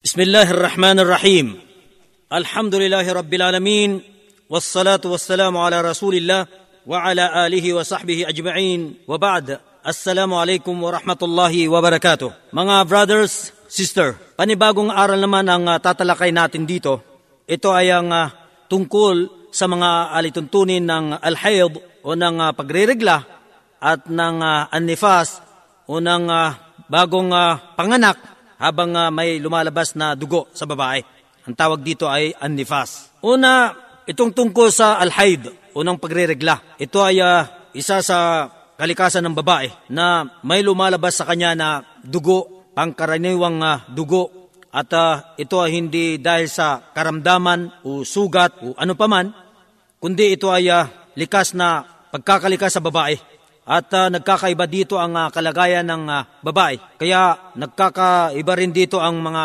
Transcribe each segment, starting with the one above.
بسم الله الرحمن الرحيم الحمد لله رب العالمين والصلاة والسلام على رسول الله وعلى آله وصحبه أجمعين وبعد السلام عليكم ورحمة الله وبركاته Mga brothers, sister, panibagong aral naman ang uh, tatalakay natin dito. Ito ay ang uh, tungkol sa mga alituntunin ng al-hayd o ng uh, pagreregla at ng uh, an-nifas o ng uh, bagong uh, panganak habang uh, may lumalabas na dugo sa babae. Ang tawag dito ay annifas. Una, itong tungkol sa alhaid, unang pagreregla. Ito ay uh, isa sa kalikasan ng babae na may lumalabas sa kanya na dugo, pangkaraniwang uh, dugo at uh, ito ay hindi dahil sa karamdaman o sugat o ano paman, kundi ito ay uh, likas na pagkakalikas sa babae at uh, nagkakaiba dito ang uh, kalagayan ng uh, babae. Kaya nagkakaiba rin dito ang mga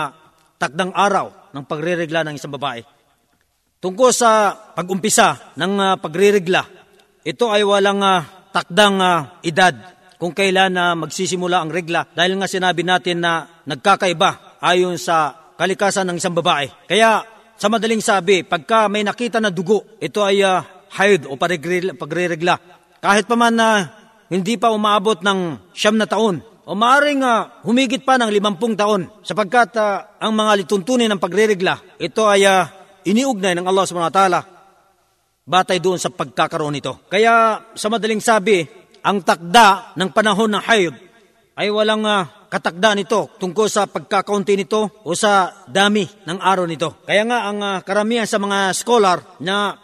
takdang araw ng pagreregla ng isang babae. Tungkol sa pag-umpisa ng uh, pagreregla, ito ay walang uh, takdang uh, edad kung kailan na uh, magsisimula ang regla dahil nga sinabi natin na nagkakaiba ayon sa kalikasan ng isang babae. Kaya sa madaling sabi, pagka may nakita na dugo, ito ay uh, haid o pagre-regla. Kahit pa man na hindi pa umaabot ng siyam na taon o maaaring uh, humigit pa ng limampung taon sapagkat uh, ang mga lituntunin ng pagreregla, ito ay uh, iniugnay ng Allah subhanahu wa ta'ala batay doon sa pagkakaroon nito. Kaya sa madaling sabi, ang takda ng panahon ng hayod ay walang uh, katakda nito tungkol sa pagkakaunti nito o sa dami ng araw nito. Kaya nga ang uh, karamihan sa mga scholar na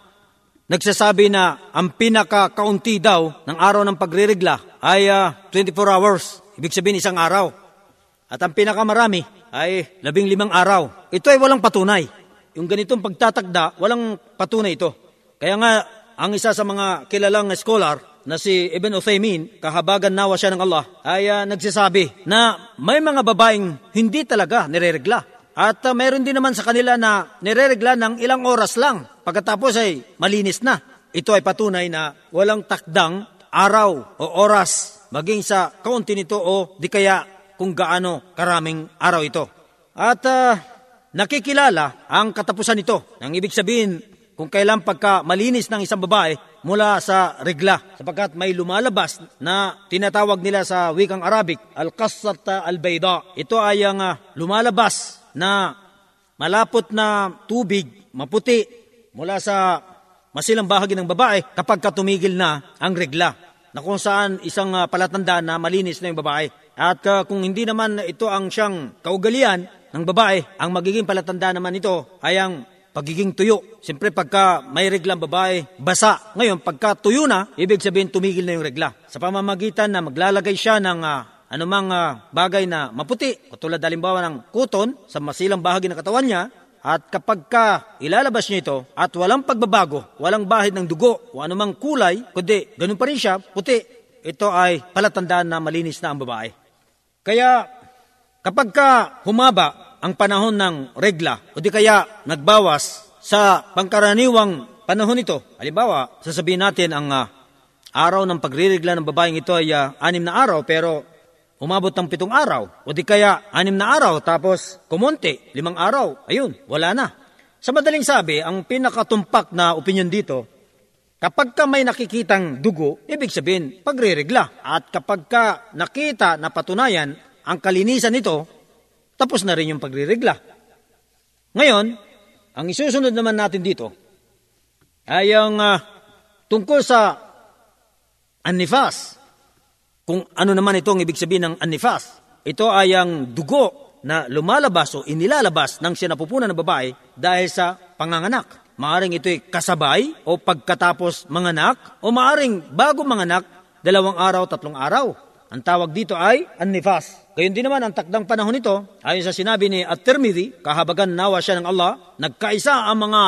nagsasabi na ang pinaka-kaunti daw ng araw ng pagriregla ay uh, ah, 24 hours. Ibig sabihin isang araw. At ang pinakamarami ay labing limang araw. Ito ay walang patunay. Yung ganitong pagtatakda, walang patunay ito. Kaya nga, ang isa sa mga kilalang scholar na si Ibn Uthaymin, kahabagan nawa siya ng Allah, ay uh, nagsasabi na may mga babaeng hindi talaga nireregla. At uh, mayroon din naman sa kanila na nireregla ng ilang oras lang. Pagkatapos ay malinis na. Ito ay patunay na walang takdang araw o oras maging sa kaunti nito o di kaya kung gaano karaming araw ito. At uh, nakikilala ang katapusan nito. Ang ibig sabihin, kung kailan pagka malinis ng isang babae mula sa regla sapagkat may lumalabas na tinatawag nila sa wikang Arabic al-qassat al-bayda. Ito ay ang uh, lumalabas na malapot na tubig, maputi, mula sa masilang bahagi ng babae kapag katumigil na ang regla na kung saan isang uh, palatandaan na malinis na yung babae. At uh, kung hindi naman ito ang siyang kaugalian ng babae, ang magiging palatandaan naman ito ay ang pagiging tuyo. Siyempre pagka may reglang babae, basa. Ngayon, pagka tuyo na, ibig sabihin tumigil na yung regla. Sa pamamagitan na maglalagay siya ng uh, anumang uh, bagay na maputi, katulad halimbawa ng kuton sa masilang bahagi ng katawan niya, at kapag ka ilalabas niya ito at walang pagbabago, walang bahid ng dugo o anumang kulay, kundi ganun pa rin siya, puti, ito ay palatandaan na malinis na ang babae. Kaya kapag ka humaba ang panahon ng regla, o di kaya nagbawas sa pangkaraniwang panahon ito, halimbawa, sasabihin natin ang uh, araw ng pagriregla ng babaeng ito ay uh, anim na araw, pero umabot ng pitong araw, o di kaya anim na araw, tapos kumonti, limang araw, ayun, wala na. Sa madaling sabi, ang pinakatumpak na opinion dito, kapag ka may nakikitang dugo, ibig sabihin, pagre-regla. At kapag ka nakita na patunayan ang kalinisan nito, tapos na rin yung pagre-regla. Ngayon, ang isusunod naman natin dito ay ang uh, tungkol sa anifas. Kung ano naman ito ang ibig sabihin ng anifas. Ito ay ang dugo na lumalabas o inilalabas ng sinapupunan ng babae dahil sa panganganak. Maaring ito'y kasabay o pagkatapos manganak o maaring bago manganak, dalawang araw, tatlong araw. Ang tawag dito ay annifas. Gayon din naman ang takdang panahon nito, ayon sa sinabi ni At-Tirmidhi, kahabagan nawa siya ng Allah, nagkaisa ang mga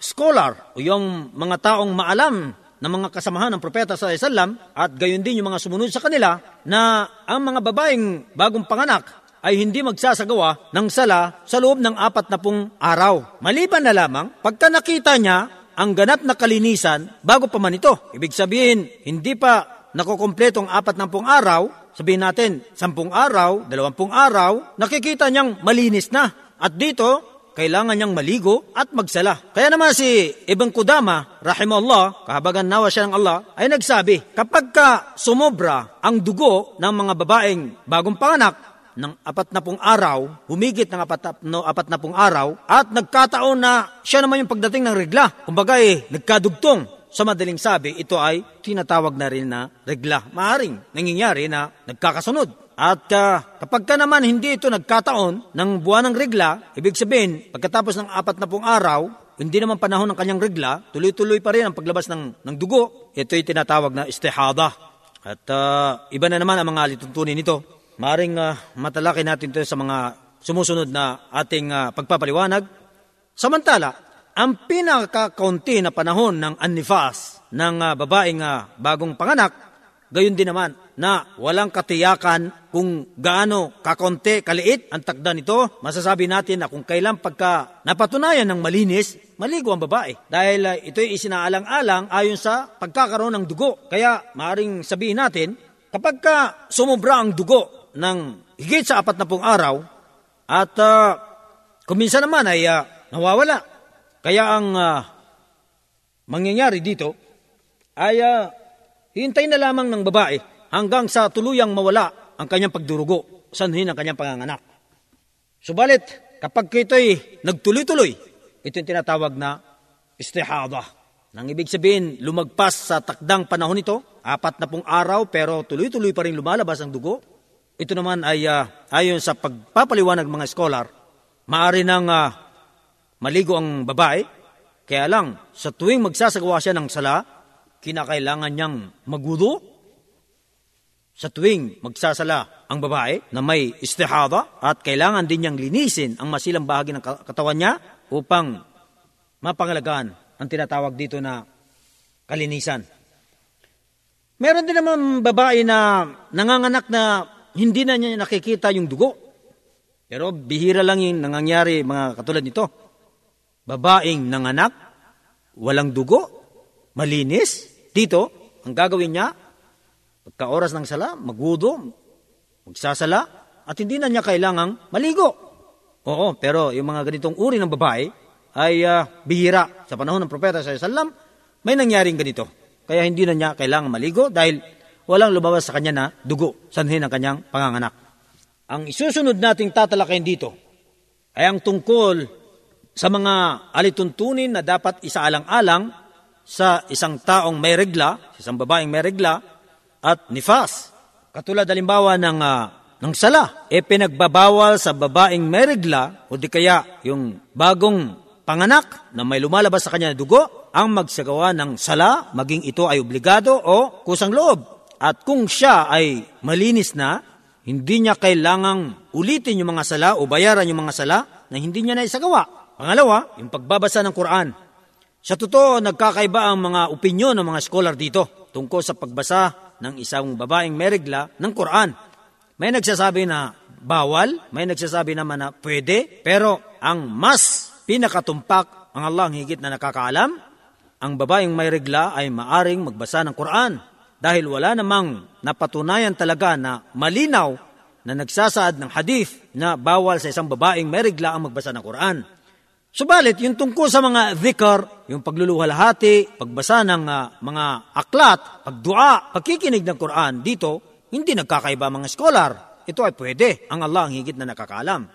scholar o yung mga taong maalam ng mga kasamahan ng propeta sa Islam at gayon din yung mga sumunod sa kanila na ang mga babaeng bagong panganak ay hindi magsasagawa ng sala sa loob ng apat na pong araw. Maliban na lamang, pagka nakita niya ang ganap na kalinisan bago pa man ito. Ibig sabihin, hindi pa nakukompleto ang apat na pong araw, sabihin natin, sampung araw, dalawampung araw, nakikita niyang malinis na. At dito, kailangan niyang maligo at magsala. Kaya naman si Ibn Kudama, rahimahullah, kahabagan nawa siya ng Allah, ay nagsabi, kapag ka sumobra ang dugo ng mga babaeng bagong panganak, ng apat na pong araw, humigit ng apat, no, apat na pong araw, at nagkataon na siya naman yung pagdating ng regla. Kumbaga eh, nagkadugtong. Sa madaling sabi, ito ay tinatawag na rin na regla. Maaring nangyayari na nagkakasunod. At uh, kapag ka naman hindi ito nagkataon ng buwan ng regla, ibig sabihin, pagkatapos ng apat na pong araw, hindi naman panahon ng kanyang regla, tuloy-tuloy pa rin ang paglabas ng, ng dugo. Ito ay tinatawag na istihada. At uh, iba na naman ang mga lituntunin nito. Maring uh, matalaki natin ito sa mga sumusunod na ating uh, pagpapaliwanag. Samantala, ang pinakakaunti na panahon ng anifas ng uh, babaeng uh, bagong panganak, gayon din naman na walang katiyakan kung gaano kakonti, kaliit ang takda nito, masasabi natin na kung kailan pagka napatunayan ng malinis, maligo ang babae. Dahil uh, ito'y isinaalang-alang ayon sa pagkakaroon ng dugo. Kaya maaring sabihin natin, kapag ka sumubra ang dugo ng higit sa apat na pong araw, at uh, kuminsan naman ay uh, nawawala, kaya ang uh, mangyayari dito ay uh, hintay na lamang ng babae hanggang sa tuluyang mawala ang kanyang pagdurugo, sanhin ang kanyang panganganak. Subalit, kapag ito'y nagtuloy-tuloy, ito yung tinatawag na istihada. Nang ibig sabihin, lumagpas sa takdang panahon nito, apat na pong araw pero tuloy-tuloy pa rin lumalabas ang dugo. Ito naman ay uh, ayon sa pagpapaliwanag mga scholar, maari nang uh, maligo ang babae, kaya lang, sa tuwing magsasagawa siya ng sala, kinakailangan niyang magudo. Sa tuwing magsasala ang babae na may istihada at kailangan din niyang linisin ang masilang bahagi ng katawan niya upang mapangalagaan ang tinatawag dito na kalinisan. Meron din naman babae na nanganganak na hindi na niya nakikita yung dugo. Pero bihira lang yung nangyayari mga katulad nito babaeng nanganak, walang dugo, malinis, dito, ang gagawin niya, pagka oras ng sala, magudo, magsasala, at hindi na niya kailangang maligo. Oo, pero yung mga ganitong uri ng babae ay uh, bihira. Sa panahon ng propeta sa Salam, may nangyaring ganito. Kaya hindi na niya kailangang maligo dahil walang lumabas sa kanya na dugo, sanhin ang kanyang panganganak. Ang isusunod nating tatalakayin dito ay ang tungkol sa mga alituntunin na dapat isaalang-alang sa isang taong may regla, sa isang babaeng may regla, at nifas. Katulad halimbawa ng, uh, ng sala, e pinagbabawal sa babaeng may regla, o di kaya yung bagong panganak na may lumalabas sa kanya na dugo, ang magsagawa ng sala, maging ito ay obligado o kusang loob. At kung siya ay malinis na, hindi niya kailangang ulitin yung mga sala o bayaran yung mga sala na hindi niya na isagawa. Pangalawa, yung pagbabasa ng Quran. Sa totoo, nagkakaiba ang mga opinyon ng mga scholar dito tungkol sa pagbasa ng isang babaeng merigla ng Quran. May nagsasabi na bawal, may nagsasabi naman na pwede, pero ang mas pinakatumpak ang Allah ang higit na nakakaalam, ang babaeng may regla ay maaring magbasa ng Quran dahil wala namang napatunayan talaga na malinaw na nagsasaad ng hadith na bawal sa isang babaeng may regla ang magbasa ng Quran. Subalit, yung tungkol sa mga dhikr, yung pagluluhalhati, pagbasa ng uh, mga aklat, pagdua, pagkikinig ng Quran, dito, hindi nagkakaiba mga scholar. Ito ay pwede. Ang Allah ang higit na nakakaalam.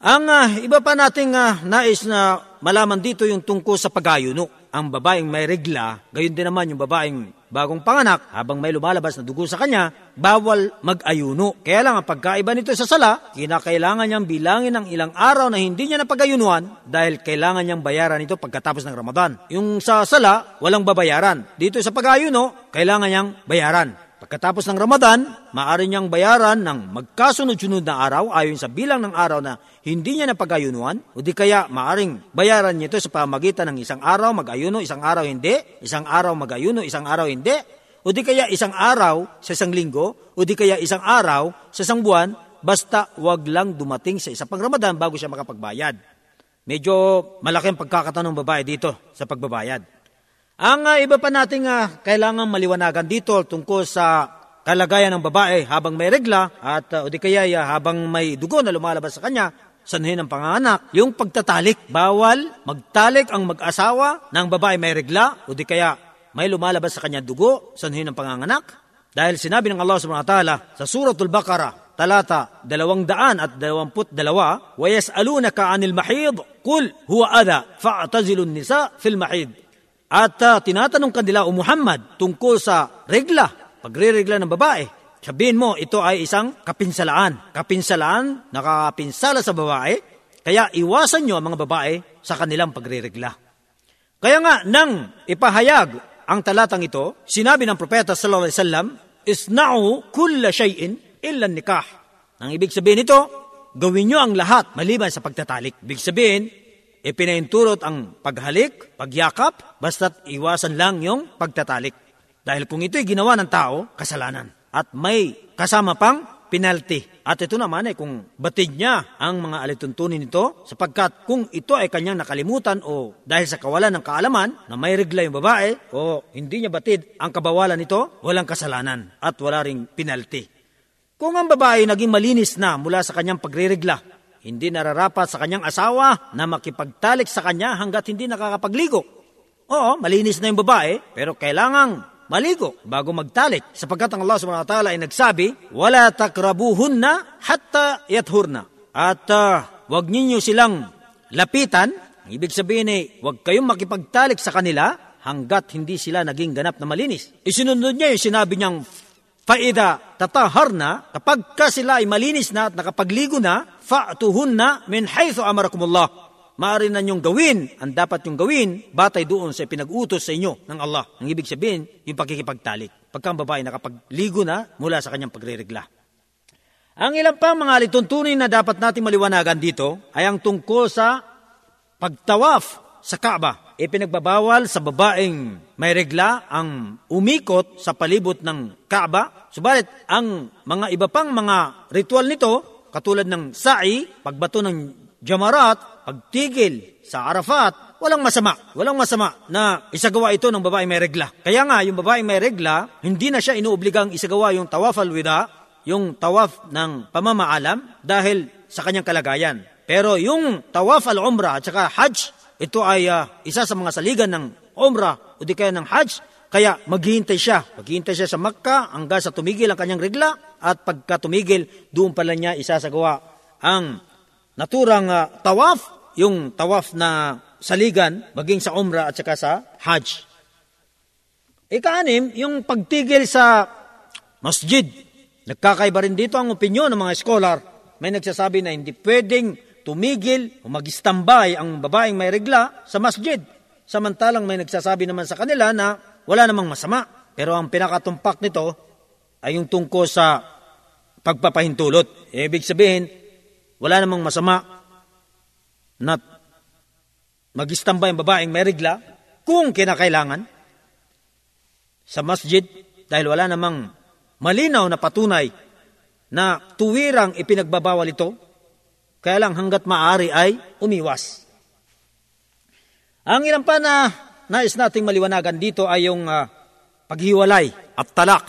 Ang uh, iba pa nating uh, nais na malaman dito yung tungkol sa pagayuno. Ang babaeng may regla, gayon din naman yung babaeng bagong panganak, habang may lumalabas na dugo sa kanya, bawal mag-ayuno. Kaya lang ang pagkaiba nito sa sala, kinakailangan niyang bilangin ng ilang araw na hindi niya napagayunuan dahil kailangan niyang bayaran ito pagkatapos ng Ramadan. Yung sa sala, walang babayaran. Dito sa pag-ayuno, kailangan niyang bayaran. Pagkatapos ng Ramadan, maaari niyang bayaran ng magkasunod-sunod na araw ayon sa bilang ng araw na hindi niya napagayunuan, o di kaya maaring bayaran niya ito sa pamagitan ng isang araw mag-ayuno, isang araw hindi, isang araw mag-ayuno, isang araw hindi, o di kaya isang araw sa isang linggo, o di kaya isang araw sa isang buwan, basta wag lang dumating sa isa pang Ramadan bago siya makapagbayad. Medyo malaki ang pagkakatanong babae dito sa pagbabayad. Ang uh, iba pa nating uh, kailangan maliwanagan dito tungkol sa kalagayan ng babae habang may regla at uh, o di kaya uh, habang may dugo na lumalabas sa kanya sanhin ng panganak, yung pagtatalik. Bawal magtalik ang mag-asawa ng babae may regla o di kaya may lumalabas sa kanya dugo, sanhin ng panganganak. Dahil sinabi ng Allah subhanahu wa ta'ala sa suratul Baqarah, talata dalawang daan at dalawamput dalawa, وَيَسْأَلُونَكَ عَنِ الْمَحِيضِ قُلْ هُوَ أَذَى فَاعْتَزِلُوا النِّسَاءَ فِي الْمَحِيضِ at uh, tinatanong kanila o Muhammad tungkol sa regla, pagre-regla ng babae. Sabihin mo, ito ay isang kapinsalaan. Kapinsalaan, nakakapinsala sa babae, kaya iwasan nyo ang mga babae sa kanilang pagre-regla. Kaya nga, nang ipahayag ang talatang ito, sinabi ng propeta sallallahu alaihi wasallam, isna'u kulla shay'in illa nikah. Ang ibig sabihin nito, gawin nyo ang lahat maliban sa pagtatalik. Ibig sabihin, ipinainturot ang paghalik, pagyakap, basta't iwasan lang yung pagtatalik. Dahil kung ito'y ginawa ng tao, kasalanan. At may kasama pang penalty. At ito naman ay kung batid niya ang mga alituntunin nito sapagkat kung ito ay kanyang nakalimutan o dahil sa kawalan ng kaalaman na may regla yung babae o hindi niya batid ang kabawalan nito, walang kasalanan at wala ring penalty. Kung ang babae naging malinis na mula sa kanyang pagriregla, hindi nararapat sa kanyang asawa na makipagtalik sa kanya hanggat hindi nakakapagligo. Oo, malinis na yung babae, pero kailangang maligo bago magtalik. Sapagkat ang Allah subhanahu wa ta'ala ay nagsabi, Wala takrabuhunna hatta yathurna. At uh, wag ninyo silang lapitan, ibig sabihin ay wag kayong makipagtalik sa kanila hanggat hindi sila naging ganap na malinis. Isinunod niya yung sinabi niyang Faida tataharna, kapag ka sila ay malinis na at nakapagligo na, fa'tuhunna min haythu amarakumullah maaari na niyong gawin ang dapat niyong gawin batay doon sa pinag-utos sa inyo ng Allah. Ang ibig sabihin, yung pakikipagtalik. Pagka ang babae nakapagligo na mula sa kanyang pagre-regla. Ang ilang pang mga lituntunin na dapat natin maliwanagan dito ay ang tungkol sa pagtawaf sa Kaaba. Ipinagbabawal sa babaeng may regla ang umikot sa palibot ng Kaaba. Subalit, ang mga iba pang mga ritual nito, katulad ng sa'i, pagbato ng jamarat, pagtigil sa Arafat, walang masama. Walang masama na isagawa ito ng babae may regla. Kaya nga, yung babae may regla, hindi na siya inuobligang isagawa yung tawaf al-wida, yung tawaf ng pamamaalam dahil sa kanyang kalagayan. Pero yung tawaf al-umrah at saka hajj, ito ay uh, isa sa mga saligan ng umrah o di kaya ng hajj, kaya maghihintay siya. Maghihintay siya sa Makkah hanggang sa tumigil ang kanyang regla at pagka tumigil, doon pala niya isasagawa ang naturang uh, tawaf, yung tawaf na saligan, maging sa umrah at saka sa hajj. Ikaanim, yung pagtigil sa masjid. Nagkakaiba rin dito ang opinyon ng mga scholar. May nagsasabi na hindi pwedeng tumigil o mag-istambay ang babaeng may regla sa masjid. Samantalang may nagsasabi naman sa kanila na wala namang masama. Pero ang pinakatumpak nito ay yung tungkol sa pagpapahintulot. Ibig sabihin, wala namang masama na mag-istambay ang babaeng may regla kung kinakailangan sa masjid dahil wala namang malinaw na patunay na tuwirang ipinagbabawal ito, kaya lang hanggat maaari ay umiwas. Ang ilan pa na nais nating maliwanagan dito ay yung uh, paghiwalay at talak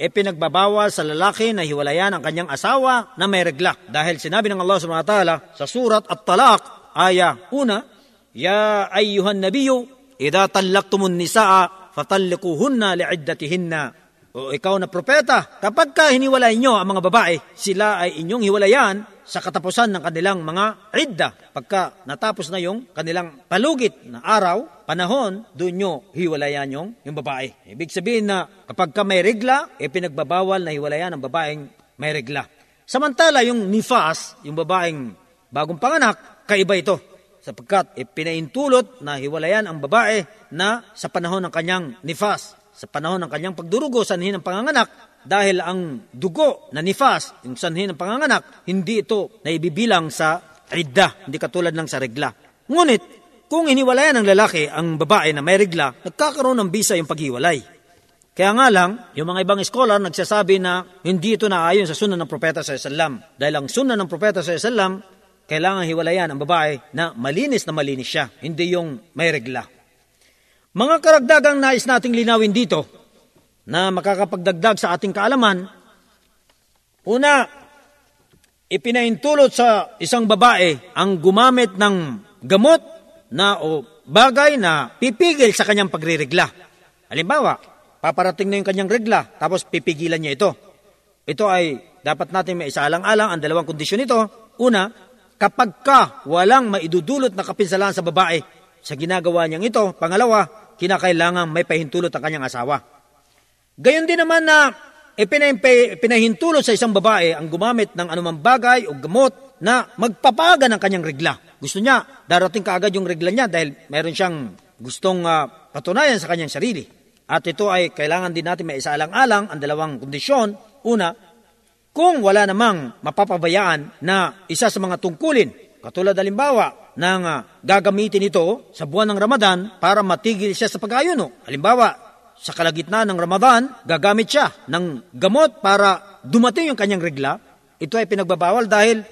e pinagbabawal sa lalaki na hiwalayan ang kanyang asawa na may regla. Dahil sinabi ng Allah subhanahu wa ta'ala sa surat At-Talaq, aya una, Ya ayyuhan nabiyo, idha tallaktumun nisaa, fatallikuhunna li'iddatihinna. O ikaw na propeta, kapag ka hiniwalay nyo ang mga babae, sila ay inyong hiwalayan sa katapusan ng kanilang mga idda. Pagka natapos na yung kanilang palugit na araw, panahon, doon nyo hiwalayan yung, yung babae. Ibig sabihin na kapag ka may regla, e pinagbabawal na hiwalayan ang babaeng may regla. Samantala yung nifas, yung babaeng bagong panganak, kaiba ito. Sapagkat e pinaintulot na hiwalayan ang babae na sa panahon ng kanyang nifas sa panahon ng kanyang pagdurugo sa ng panganganak dahil ang dugo na nifas, yung sanhin ng panganganak, hindi ito naibibilang sa idda, hindi katulad ng sa regla. Ngunit, kung iniwalayan ng lalaki ang babae na may regla, nagkakaroon ng bisa yung paghiwalay. Kaya nga lang, yung mga ibang scholar nagsasabi na hindi ito naayon sa sunan ng propeta sa Islam. Dahil ang sunan ng propeta sa Islam, kailangan hiwalayan ang babae na malinis na malinis siya, hindi yung may regla. Mga karagdagang nais nating linawin dito na makakapagdagdag sa ating kaalaman, una, ipinahintulot sa isang babae ang gumamit ng gamot na o bagay na pipigil sa kanyang pagririgla. Halimbawa, paparating na yung kanyang regla, tapos pipigilan niya ito. Ito ay dapat natin may isaalang-alang ang dalawang kondisyon ito. Una, kapag ka walang maidudulot na kapinsalaan sa babae sa ginagawa niyang ito. Pangalawa, kinakailangan may pahintulot ang kanyang asawa. Gayon din naman na ipinahintulot sa isang babae ang gumamit ng anumang bagay o gamot na magpapaga ng kanyang regla. Gusto niya, darating kaagad yung regla niya dahil meron siyang gustong uh, patunayan sa kanyang sarili. At ito ay kailangan din natin may isaalang-alang ang dalawang kondisyon. Una, kung wala namang mapapabayaan na isa sa mga tungkulin, katulad halimbawa ng uh, gagamitin ito sa buwan ng Ramadan para matigil siya sa pag-ayuno. Halimbawa, sa kalagitnaan ng Ramadan, gagamit siya ng gamot para dumating yung kanyang regla. Ito ay pinagbabawal dahil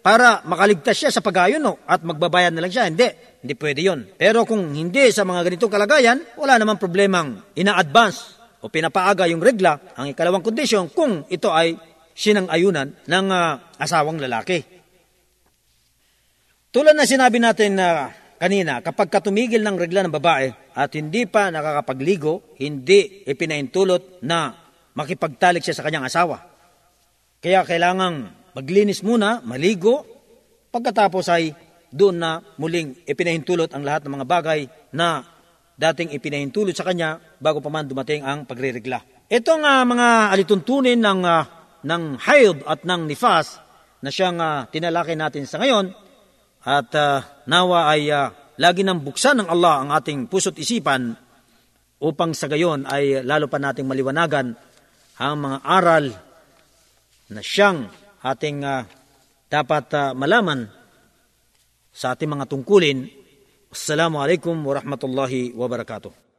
para makaligtas siya sa pag-ayuno at magbabayad na lang siya. Hindi, hindi pwede yon. Pero kung hindi sa mga ganitong kalagayan, wala namang problemang ina-advance o pinapaaga yung regla, ang ikalawang kondisyon kung ito ay sinang-ayunan ng uh, asawang lalaki. Tulad na sinabi natin na kanina, kapag katumigil ng regla ng babae at hindi pa nakakapagligo, hindi ipinaintulot na makipagtalik siya sa kanyang asawa. Kaya kailangang maglinis muna, maligo, pagkatapos ay doon na muling ipinahintulot ang lahat ng mga bagay na dating ipinahintulot sa kanya bago pa man dumating ang pagriregla. Itong uh, mga alituntunin ng, uh, ng hayd at ng nifas na siyang uh, tinalaki natin sa ngayon at uh, nawa ay uh, lagi nang buksan ng Allah ang ating puso't isipan upang sa gayon ay lalo pa nating maliwanagan ang mga aral na siyang ating uh, dapat uh, malaman sa ating mga tungkulin. Assalamualaikum warahmatullahi wabarakatuh.